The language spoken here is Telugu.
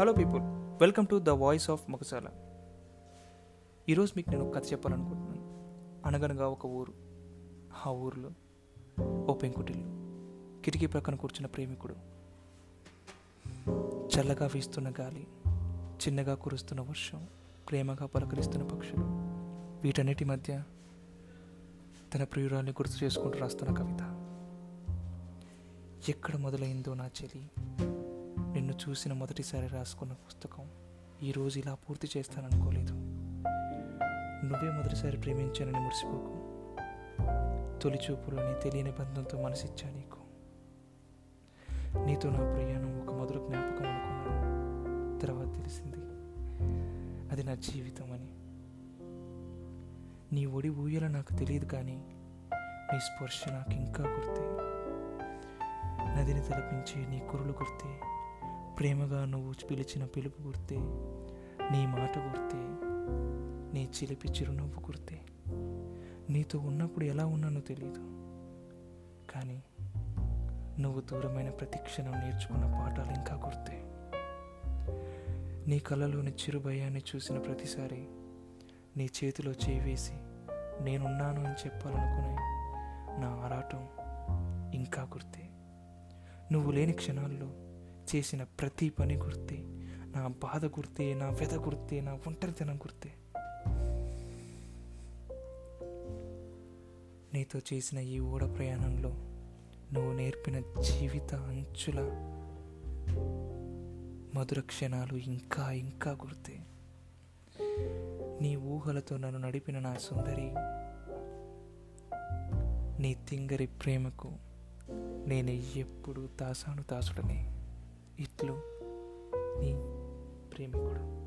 Hello people welcome to the voice of Mogasala ఈరోజు మీకు నేను కథ చెప్పాలనుకుంటున్నాను. అనగనగా ఒక ఊరు. ఆ ఊరిలో ఓ పెంకుటిల్లు కిటికీ ప్రక్కన కూర్చున్న ప్రేమికుడు చల్లగా వీస్తున్న గాలి చిన్నగా కురుస్తున్న వర్షం ప్రేమగా పలకరిస్తున్న పక్షులు వీటన్నిటి మధ్య తన ప్రియురాల్ని గుర్తు చేసుకుంటూ రాస్తున్న కవిత. ఎక్కడ మొదలైందో నా చెలి నిన్ను చూసిన మొదటిసారి రాసుకున్న పుస్తకం ఈరోజు ఇలా పూర్తి చేస్తాననుకోలేదు. నువ్వే మొదటిసారి ప్రేమించానని మురిసిపోకు. తొలి చూపులోని తెలియని బంధంతో మనసిచ్చా నీకు. నీతో నా ప్రయాణం ఒక మధుర జ్ఞాపకం అనుకున్నాను. తర్వాత తెలిసింది అది నా జీవితం అని నీ ఒడి ఊయల నాకు తెలియదు కానీ నీ స్పర్శ నాకు ఇంకా గుర్తే. నదిని తలపించే నీ కురులు గుర్తే. ప్రేమగా నువ్వు పిలిచిన పిలుపు గుర్తే నీ మాట గుర్తే నీ చిలిపి చిరునవ్వు గుర్తే. నీతో ఉన్నప్పుడు ఎలా ఉన్నానో తెలియదు కానీ నువ్వు దూరమైన ప్రతి క్షణం నేర్చుకున్న పాఠాలు ఇంకా గుర్తే. నీ కళ్ళలోని చిరు భయాన్ని చూసిన ప్రతిసారి నీ చేతిలో చేవేసి నేనున్నాను అని చెప్పాలనుకునే నా ఆరాటం ఇంకా గుర్తే. నువ్వు లేని క్షణాల్లో చేసిన ప్రతి పని గుర్తే. నా బాధ గుర్తే నా వ్యధ గుర్తే నా ఒంటరితనం గుర్తే. నీతో చేసిన ఈ ఓడ ప్రయాణంలో నువ్వు నేర్పిన జీవిత అంచుల మధుర క్షణాలు ఇంకా ఇంకా గుర్తే. నీ ఊహలతో నన్ను నడిపిన నా సుందరి నీ తింగరి ప్రేమకు నేను ఎప్పుడూ దాసాను దాసుడనే ఇట్లు నీ ప్రేమికుడు.